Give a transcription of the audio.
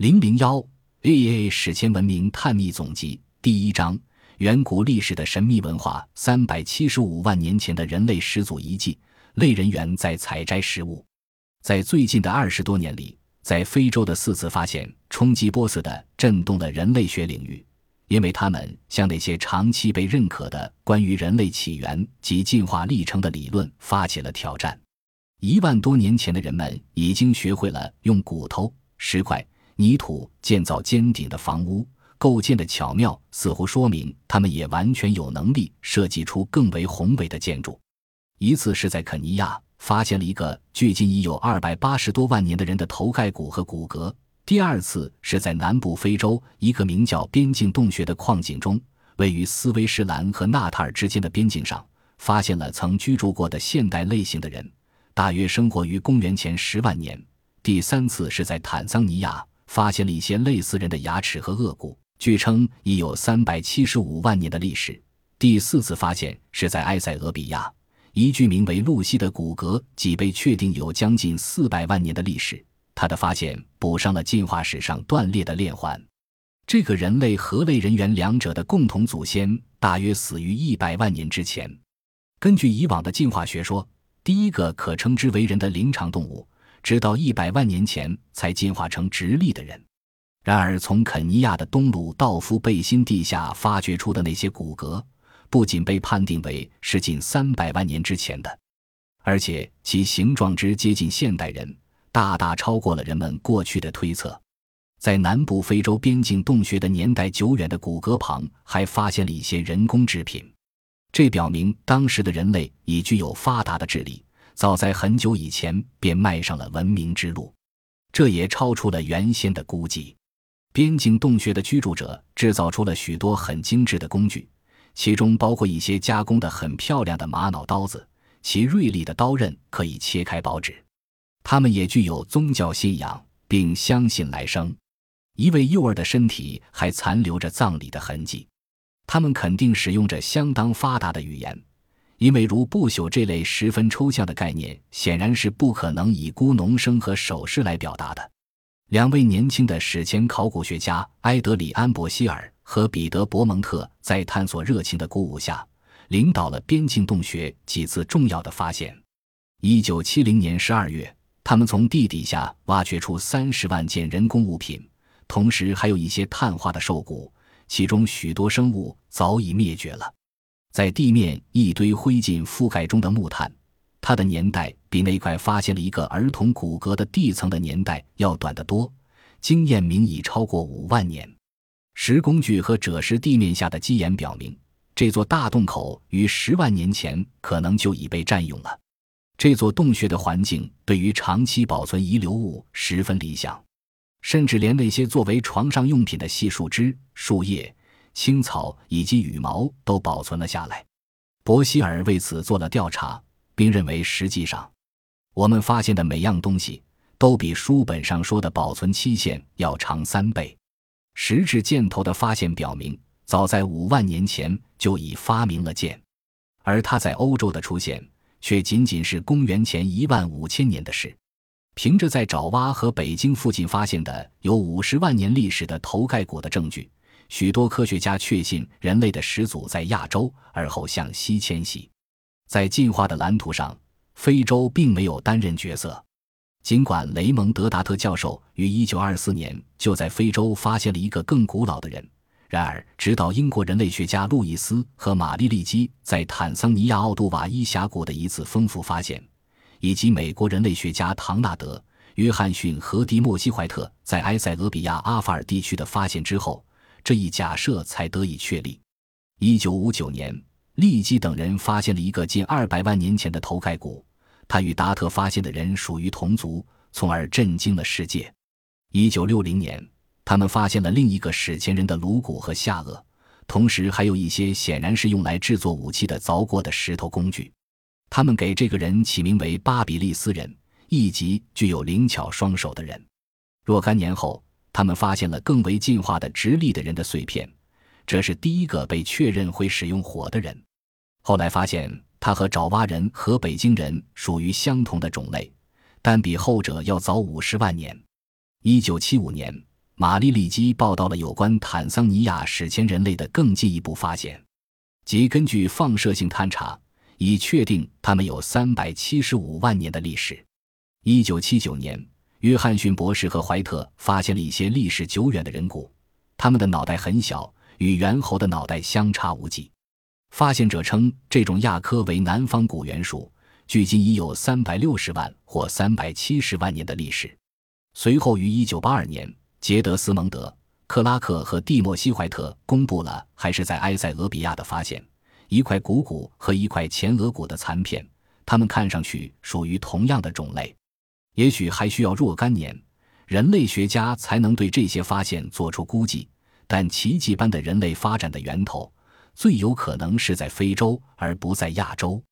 零零幺 A A 史前文明探秘总集第一章：远古历史的神秘文化。三百七十五万年前的人类始祖遗迹，类人猿在采摘食物。在最近的二十多年里，在非洲的四次发现冲击波似的震动了人类学领域，因为他们向那些长期被认可的关于人类起源及进化历程的理论发起了挑战。一万多年前的人们已经学会了用骨头、石块。泥土建造坚顶的房屋，构建的巧妙，似乎说明他们也完全有能力设计出更为宏伟的建筑。一次是在肯尼亚发现了一个距今已有二百八十多万年的人的头盖骨和骨骼；第二次是在南部非洲一个名叫边境洞穴的矿井中，位于斯威士兰和纳塔尔之间的边境上，发现了曾居住过的现代类型的人，大约生活于公元前十万年；第三次是在坦桑尼亚。发现了一些类似人的牙齿和颚骨，据称已有三百七十五万年的历史。第四次发现是在埃塞俄比亚，一具名为露西的骨骼即被确定有将近四百万年的历史。他的发现补上了进化史上断裂的链环。这个人类和类人猿两者的共同祖先大约死于一百万年之前。根据以往的进化学说，第一个可称之为人的灵长动物。直到一百万年前才进化成直立的人。然而，从肯尼亚的东鲁道夫背心地下发掘出的那些骨骼，不仅被判定为是近三百万年之前的，而且其形状之接近现代人，大大超过了人们过去的推测。在南部非洲边境洞穴的年代久远的骨骼旁，还发现了一些人工制品，这表明当时的人类已具有发达的智力。早在很久以前便迈上了文明之路，这也超出了原先的估计。边境洞穴的居住者制造出了许多很精致的工具，其中包括一些加工的很漂亮的玛瑙刀子，其锐利的刀刃可以切开薄纸。他们也具有宗教信仰，并相信来生。一位幼儿的身体还残留着葬礼的痕迹。他们肯定使用着相当发达的语言。因为如不朽这类十分抽象的概念，显然是不可能以咕哝声和手势来表达的。两位年轻的史前考古学家埃德里安·伯希尔和彼得·伯蒙特在探索热情的鼓舞下，领导了边境洞穴几次重要的发现。一九七零年十二月，他们从地底下挖掘出三十万件人工物品，同时还有一些碳化的兽骨，其中许多生物早已灭绝了。在地面一堆灰烬覆盖中的木炭，它的年代比那块发现了一个儿童骨骼的地层的年代要短得多，经验明已超过五万年。石工具和赭石地面下的基岩表明，这座大洞口于十万年前可能就已被占用了。这座洞穴的环境对于长期保存遗留物十分理想，甚至连那些作为床上用品的细树枝、树叶。青草以及羽毛都保存了下来。伯希尔为此做了调查，并认为，实际上，我们发现的每样东西都比书本上说的保存期限要长三倍。石质箭头的发现表明，早在五万年前就已发明了箭，而它在欧洲的出现却仅仅是公元前一万五千年的事。凭着在爪哇和北京附近发现的有五十万年历史的头盖骨的证据。许多科学家确信人类的始祖在亚洲，而后向西迁徙。在进化的蓝图上，非洲并没有担任角色。尽管雷蒙德·达特教授于1924年就在非洲发现了一个更古老的人，然而直到英国人类学家路易斯和玛丽丽基在坦桑尼亚奥杜瓦伊峡谷的一次丰富发现，以及美国人类学家唐纳德·约翰逊和迪莫西怀特在埃塞俄比亚阿法尔地区的发现之后。这一假设才得以确立。一九五九年，利基等人发现了一个近二百万年前的头盖骨，他与达特发现的人属于同族，从而震惊了世界。一九六零年，他们发现了另一个史前人的颅骨和下颚，同时还有一些显然是用来制作武器的凿过的石头工具。他们给这个人起名为巴比利斯人，亦即具有灵巧双手的人。若干年后。他们发现了更为进化的直立的人的碎片，这是第一个被确认会使用火的人。后来发现他和爪哇人和北京人属于相同的种类，但比后者要早五十万年。一九七五年，玛丽立即报道了有关坦桑尼亚史前人类的更进一步发现，即根据放射性探查，已确定他们有三百七十五万年的历史。一九七九年，约翰逊博士和怀特发现了一些历史久远的人骨，他们的脑袋很小，与猿猴的脑袋相差无几。发现者称，这种亚科为南方古猿属，距今已有三百六十万或三百七十万年的历史。随后于一九八二年，杰德斯蒙德、克拉克和蒂莫西怀特公布了还是在埃塞俄比亚的发现：一块股骨和一块前额骨的残片，它们看上去属于同样的种类。也许还需要若干年，人类学家才能对这些发现做出估计。但奇迹般的人类发展的源头。最有可能是在非洲，而不在亚洲。